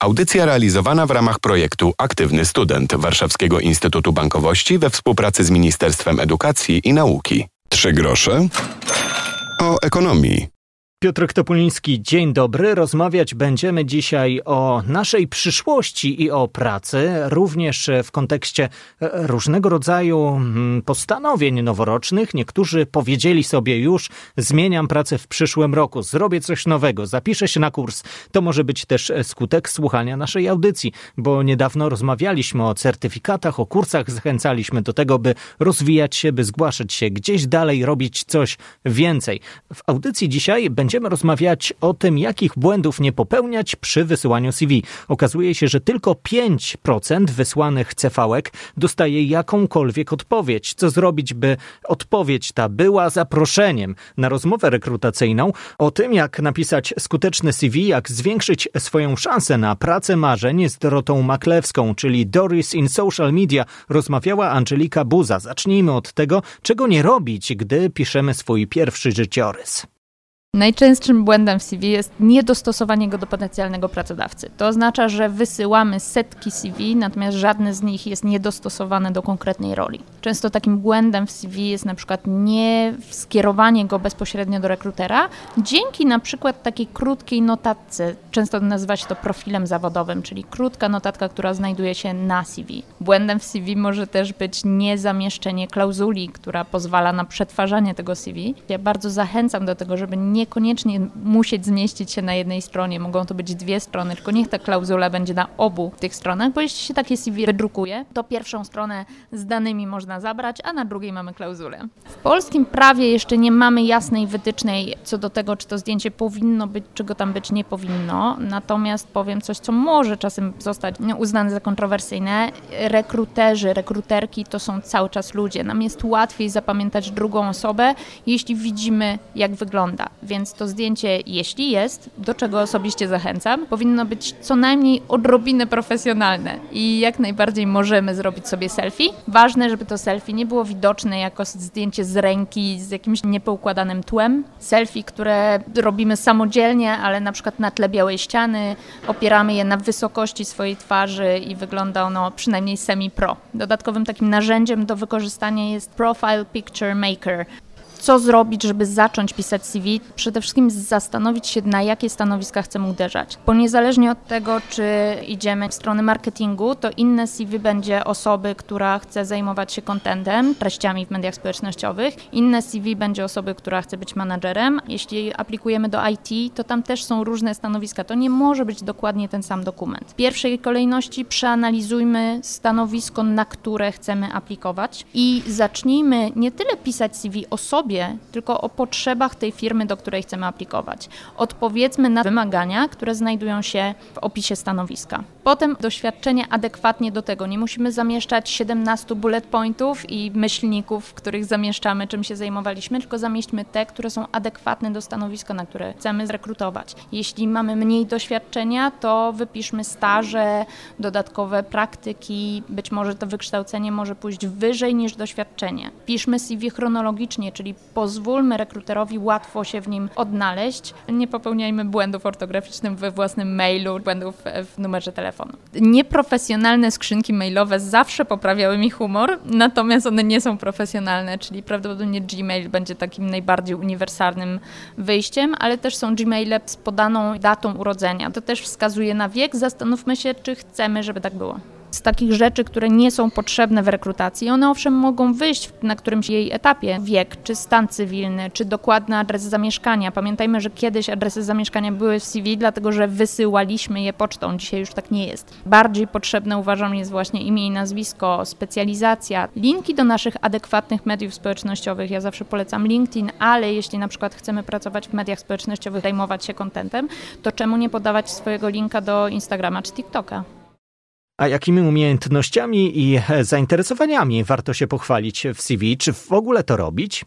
Audycja realizowana w ramach projektu Aktywny Student Warszawskiego Instytutu Bankowości we współpracy z Ministerstwem Edukacji i Nauki. Trzy grosze o ekonomii. Piotr Topuliński, dzień dobry. Rozmawiać będziemy dzisiaj o naszej przyszłości i o pracy, również w kontekście e, różnego rodzaju mm, postanowień noworocznych. Niektórzy powiedzieli sobie już, zmieniam pracę w przyszłym roku, zrobię coś nowego, zapiszę się na kurs. To może być też skutek słuchania naszej audycji, bo niedawno rozmawialiśmy o certyfikatach, o kursach, zachęcaliśmy do tego, by rozwijać się, by zgłaszać się gdzieś dalej, robić coś więcej. W audycji dzisiaj będzie będziemy rozmawiać o tym, jakich błędów nie popełniać przy wysyłaniu CV. Okazuje się, że tylko 5% wysłanych CV-ek dostaje jakąkolwiek odpowiedź. Co zrobić, by odpowiedź ta była zaproszeniem na rozmowę rekrutacyjną? O tym, jak napisać skuteczne CV, jak zwiększyć swoją szansę na pracę marzeń z Dorotą Maklewską, czyli Doris in Social Media, rozmawiała Angelika Buza. Zacznijmy od tego, czego nie robić, gdy piszemy swój pierwszy życiorys. Najczęstszym błędem w CV jest niedostosowanie go do potencjalnego pracodawcy. To oznacza, że wysyłamy setki CV, natomiast żadne z nich jest niedostosowane do konkretnej roli. Często takim błędem w CV jest na przykład nie skierowanie go bezpośrednio do rekrutera, dzięki na przykład takiej krótkiej notatce. Często nazywa się to profilem zawodowym, czyli krótka notatka, która znajduje się na CV. Błędem w CV może też być niezamieszczenie klauzuli, która pozwala na przetwarzanie tego CV. Ja bardzo zachęcam do tego, żeby nie niekoniecznie musieć zmieścić się na jednej stronie, mogą to być dwie strony, tylko niech ta klauzula będzie na obu tych stronach, bo jeśli się takie CV wydrukuje, to pierwszą stronę z danymi można zabrać, a na drugiej mamy klauzulę. W polskim prawie jeszcze nie mamy jasnej wytycznej co do tego, czy to zdjęcie powinno być, czy go tam być nie powinno, natomiast powiem coś, co może czasem zostać uznane za kontrowersyjne. Rekruterzy, rekruterki to są cały czas ludzie. Nam jest łatwiej zapamiętać drugą osobę, jeśli widzimy, jak wygląda. Więc więc to zdjęcie, jeśli jest, do czego osobiście zachęcam, powinno być co najmniej odrobinę profesjonalne i jak najbardziej możemy zrobić sobie selfie. Ważne, żeby to selfie nie było widoczne jako zdjęcie z ręki z jakimś niepoukładanym tłem. Selfie, które robimy samodzielnie, ale na przykład na tle białej ściany, opieramy je na wysokości swojej twarzy i wygląda ono przynajmniej semi-pro. Dodatkowym takim narzędziem do wykorzystania jest Profile Picture Maker co zrobić, żeby zacząć pisać CV, przede wszystkim zastanowić się, na jakie stanowiska chcemy uderzać. Bo niezależnie od tego, czy idziemy w stronę marketingu, to inne CV będzie osoby, która chce zajmować się contentem, treściami w mediach społecznościowych. Inne CV będzie osoby, która chce być menadżerem. Jeśli aplikujemy do IT, to tam też są różne stanowiska. To nie może być dokładnie ten sam dokument. W pierwszej kolejności przeanalizujmy stanowisko, na które chcemy aplikować i zacznijmy nie tyle pisać CV o sobie, tylko o potrzebach tej firmy, do której chcemy aplikować. Odpowiedzmy na wymagania, które znajdują się w opisie stanowiska. Potem doświadczenie adekwatnie do tego. Nie musimy zamieszczać 17 bullet pointów i myślników, w których zamieszczamy, czym się zajmowaliśmy, tylko zamieśćmy te, które są adekwatne do stanowiska, na które chcemy zrekrutować. Jeśli mamy mniej doświadczenia, to wypiszmy staże, dodatkowe praktyki, być może to wykształcenie może pójść wyżej niż doświadczenie. Piszmy CV chronologicznie, czyli pozwólmy rekruterowi łatwo się w nim odnaleźć. Nie popełniajmy błędów ortograficznych we własnym mailu, błędów w numerze telefonu. Nieprofesjonalne skrzynki mailowe zawsze poprawiały mi humor, natomiast one nie są profesjonalne, czyli prawdopodobnie Gmail będzie takim najbardziej uniwersalnym wyjściem, ale też są Gmaile z podaną datą urodzenia. To też wskazuje na wiek. Zastanówmy się, czy chcemy, żeby tak było z takich rzeczy, które nie są potrzebne w rekrutacji. One owszem mogą wyjść na którymś jej etapie. Wiek, czy stan cywilny, czy dokładny adres zamieszkania. Pamiętajmy, że kiedyś adresy zamieszkania były w CV, dlatego że wysyłaliśmy je pocztą. Dzisiaj już tak nie jest. Bardziej potrzebne uważam jest właśnie imię i nazwisko, specjalizacja, linki do naszych adekwatnych mediów społecznościowych. Ja zawsze polecam LinkedIn, ale jeśli na przykład chcemy pracować w mediach społecznościowych, zajmować się kontentem, to czemu nie podawać swojego linka do Instagrama czy TikToka? A jakimi umiejętnościami i zainteresowaniami warto się pochwalić w CV? Czy w ogóle to robić?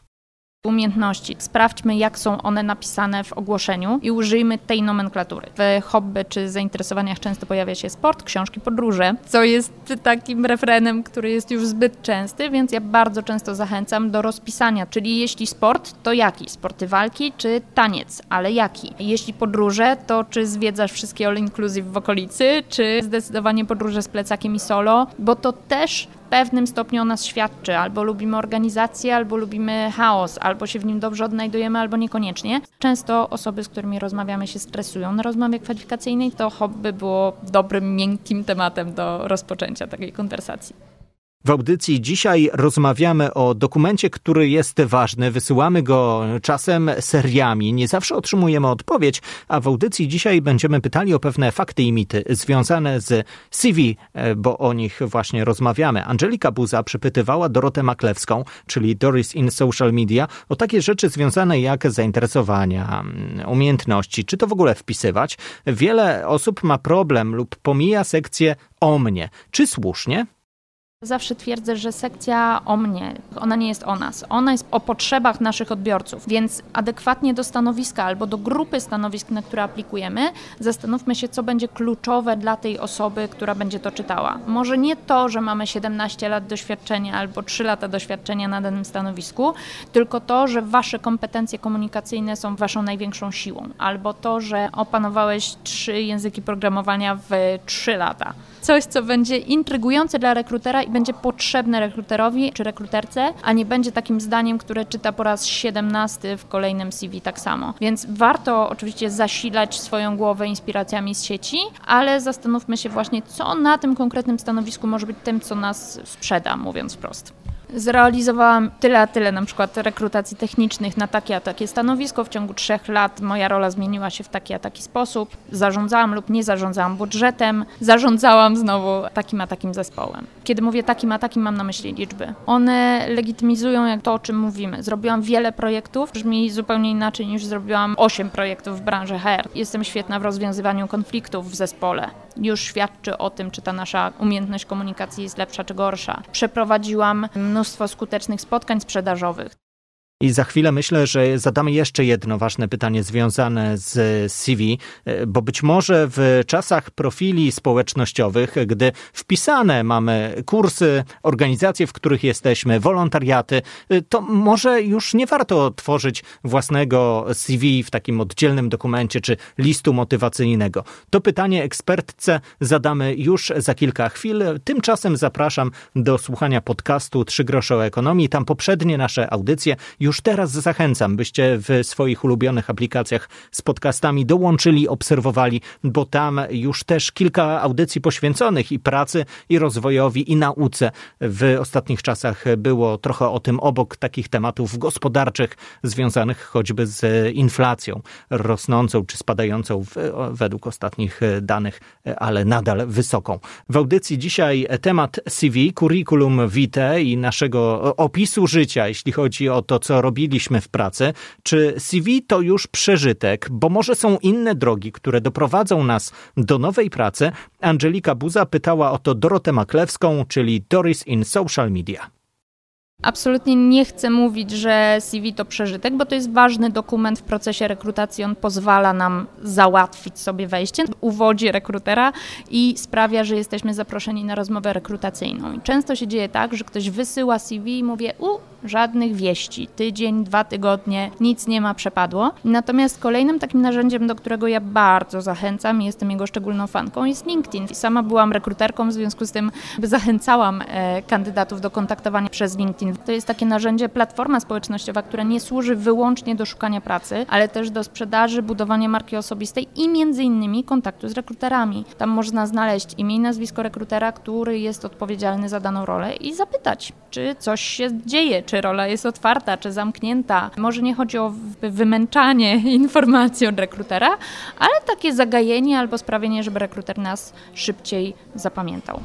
Umiejętności. Sprawdźmy, jak są one napisane w ogłoszeniu i użyjmy tej nomenklatury. W hobby czy zainteresowaniach często pojawia się sport, książki, podróże, co jest takim refrenem, który jest już zbyt częsty, więc ja bardzo często zachęcam do rozpisania, czyli jeśli sport, to jaki? Sporty walki czy taniec, ale jaki? Jeśli podróże, to czy zwiedzasz wszystkie all inclusive w okolicy, czy zdecydowanie podróże z plecakiem i solo, bo to też pewnym stopniu o nas świadczy. Albo lubimy organizację, albo lubimy chaos, albo się w nim dobrze odnajdujemy, albo niekoniecznie. Często osoby, z którymi rozmawiamy, się stresują na rozmowie kwalifikacyjnej. To hobby było dobrym, miękkim tematem do rozpoczęcia takiej konwersacji. W audycji dzisiaj rozmawiamy o dokumencie, który jest ważny. Wysyłamy go czasem seriami. Nie zawsze otrzymujemy odpowiedź, a w audycji dzisiaj będziemy pytali o pewne fakty i mity związane z CV, e, bo o nich właśnie rozmawiamy. Angelika Buza przypytywała Dorotę Maklewską, czyli Doris in Social Media, o takie rzeczy związane jak zainteresowania, mm, umiejętności, czy to w ogóle wpisywać. Wiele osób ma problem lub pomija sekcję o mnie. Czy słusznie? Zawsze twierdzę, że sekcja o mnie, ona nie jest o nas. Ona jest o potrzebach naszych odbiorców, więc adekwatnie do stanowiska albo do grupy stanowisk, na które aplikujemy, zastanówmy się, co będzie kluczowe dla tej osoby, która będzie to czytała. Może nie to, że mamy 17 lat doświadczenia albo 3 lata doświadczenia na danym stanowisku, tylko to, że wasze kompetencje komunikacyjne są waszą największą siłą, albo to, że opanowałeś trzy języki programowania w 3 lata. Coś, co będzie intrygujące dla rekrutera będzie potrzebne rekruterowi czy rekruterce, a nie będzie takim zdaniem, które czyta po raz 17 w kolejnym CV tak samo. Więc warto oczywiście zasilać swoją głowę inspiracjami z sieci, ale zastanówmy się właśnie, co na tym konkretnym stanowisku może być tym, co nas sprzeda, mówiąc wprost. Zrealizowałam tyle a tyle na przykład rekrutacji technicznych na takie a takie stanowisko. W ciągu trzech lat moja rola zmieniła się w taki a taki sposób. Zarządzałam lub nie zarządzałam budżetem, zarządzałam znowu takim a takim zespołem. Kiedy mówię takim a takim, mam na myśli liczby. One legitymizują jak to, o czym mówimy. Zrobiłam wiele projektów, brzmi zupełnie inaczej niż zrobiłam osiem projektów w branży HR. Jestem świetna w rozwiązywaniu konfliktów w zespole. Już świadczy o tym, czy ta nasza umiejętność komunikacji jest lepsza czy gorsza. Przeprowadziłam mnóstwo skutecznych spotkań sprzedażowych. I za chwilę myślę, że zadamy jeszcze jedno ważne pytanie związane z CV, bo być może w czasach profili społecznościowych, gdy wpisane mamy kursy, organizacje, w których jesteśmy, wolontariaty, to może już nie warto tworzyć własnego CV w takim oddzielnym dokumencie czy listu motywacyjnego. To pytanie ekspertce zadamy już za kilka chwil. Tymczasem zapraszam do słuchania podcastu Trzy grosze o ekonomii. Tam poprzednie nasze audycje już już teraz zachęcam, byście w swoich ulubionych aplikacjach z podcastami dołączyli, obserwowali, bo tam już też kilka audycji poświęconych i pracy, i rozwojowi, i nauce w ostatnich czasach było trochę o tym obok takich tematów gospodarczych związanych choćby z inflacją rosnącą czy spadającą w, według ostatnich danych, ale nadal wysoką. W audycji dzisiaj temat CV, curriculum vitae i naszego opisu życia, jeśli chodzi o to, co robiliśmy w pracy, czy CV to już przeżytek, bo może są inne drogi, które doprowadzą nas do nowej pracy? Angelika Buza pytała o to Dorotę Maklewską, czyli Doris in Social Media. Absolutnie nie chcę mówić, że CV to przeżytek, bo to jest ważny dokument w procesie rekrutacji. On pozwala nam załatwić sobie wejście, uwodzi rekrutera i sprawia, że jesteśmy zaproszeni na rozmowę rekrutacyjną. I często się dzieje tak, że ktoś wysyła CV i mówi: U, żadnych wieści, tydzień, dwa tygodnie, nic nie ma, przepadło. Natomiast kolejnym takim narzędziem, do którego ja bardzo zachęcam i jestem jego szczególną fanką, jest LinkedIn. Sama byłam rekruterką, w związku z tym zachęcałam e, kandydatów do kontaktowania przez LinkedIn to jest takie narzędzie, platforma społecznościowa, która nie służy wyłącznie do szukania pracy, ale też do sprzedaży, budowania marki osobistej i między innymi kontaktu z rekruterami. Tam można znaleźć imię i nazwisko rekrutera, który jest odpowiedzialny za daną rolę i zapytać, czy coś się dzieje, czy rola jest otwarta, czy zamknięta. Może nie chodzi o wymęczanie informacji od rekrutera, ale takie zagajenie albo sprawienie, żeby rekruter nas szybciej zapamiętał.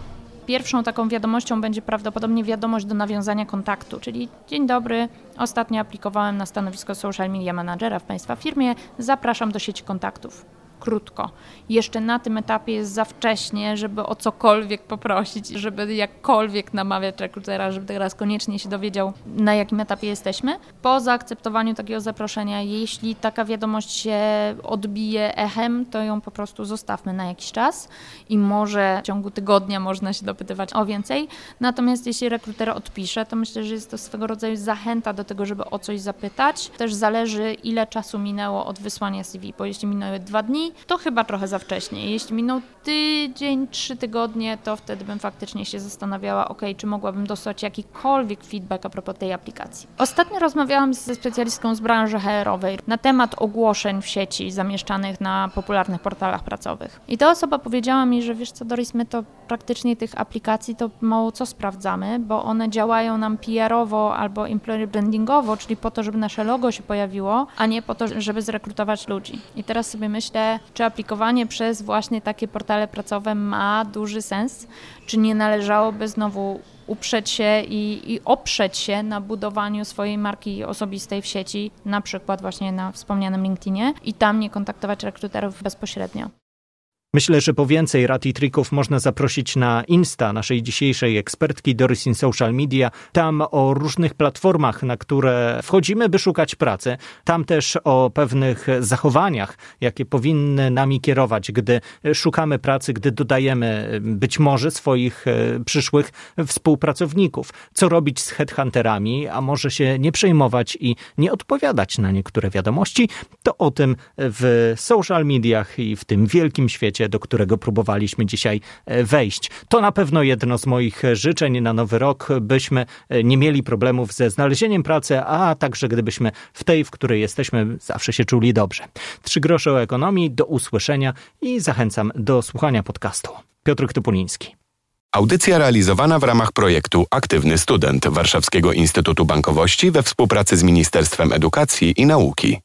Pierwszą taką wiadomością będzie prawdopodobnie wiadomość do nawiązania kontaktu, czyli dzień dobry, ostatnio aplikowałem na stanowisko social media managera w Państwa firmie, zapraszam do sieci kontaktów krótko. Jeszcze na tym etapie jest za wcześnie, żeby o cokolwiek poprosić, żeby jakkolwiek namawiać rekrutera, żeby teraz koniecznie się dowiedział, na jakim etapie jesteśmy. Po zaakceptowaniu takiego zaproszenia, jeśli taka wiadomość się odbije echem, to ją po prostu zostawmy na jakiś czas i może w ciągu tygodnia można się dopytywać o więcej. Natomiast jeśli rekruter odpisze, to myślę, że jest to swego rodzaju zachęta do tego, żeby o coś zapytać. Też zależy, ile czasu minęło od wysłania CV, bo jeśli minęły dwa dni, to chyba trochę za wcześnie. Jeśli minął tydzień, trzy tygodnie, to wtedy bym faktycznie się zastanawiała, ok, czy mogłabym dostać jakikolwiek feedback a propos tej aplikacji. Ostatnio rozmawiałam ze specjalistką z branży HR-owej na temat ogłoszeń w sieci zamieszczanych na popularnych portalach pracowych. I ta osoba powiedziała mi, że wiesz co, Doris, my to praktycznie tych aplikacji to mało co sprawdzamy, bo one działają nam PR-owo albo employer brandingowo, czyli po to, żeby nasze logo się pojawiło, a nie po to, żeby zrekrutować ludzi. I teraz sobie myślę, czy aplikowanie przez właśnie takie portale pracowe ma duży sens, czy nie należałoby znowu uprzeć się i, i, oprzeć się na budowaniu swojej marki osobistej w sieci, na przykład właśnie na wspomnianym LinkedInie i tam nie kontaktować rekruterów bezpośrednio. Myślę, że po więcej rad i trików można zaprosić na Insta naszej dzisiejszej ekspertki Doris in Social Media. Tam o różnych platformach, na które wchodzimy, by szukać pracy. Tam też o pewnych zachowaniach, jakie powinny nami kierować, gdy szukamy pracy, gdy dodajemy być może swoich e, przyszłych współpracowników. Co robić z headhunterami, a może się nie przejmować i nie odpowiadać na niektóre wiadomości. To o tym w social mediach i w tym wielkim świecie do którego próbowaliśmy dzisiaj e, wejść. To na pewno jedno z moich życzeń na nowy rok, byśmy e, nie mieli problemów ze znalezieniem pracy, a także gdybyśmy w tej, w której jesteśmy, zawsze się czuli dobrze. Trzy grosze o ekonomii, do usłyszenia i zachęcam do słuchania podcastu. Piotr Topuliński. Audycja realizowana w ramach projektu Aktywny Student Warszawskiego Instytutu Bankowości we współpracy z Ministerstwem Edukacji i Nauki.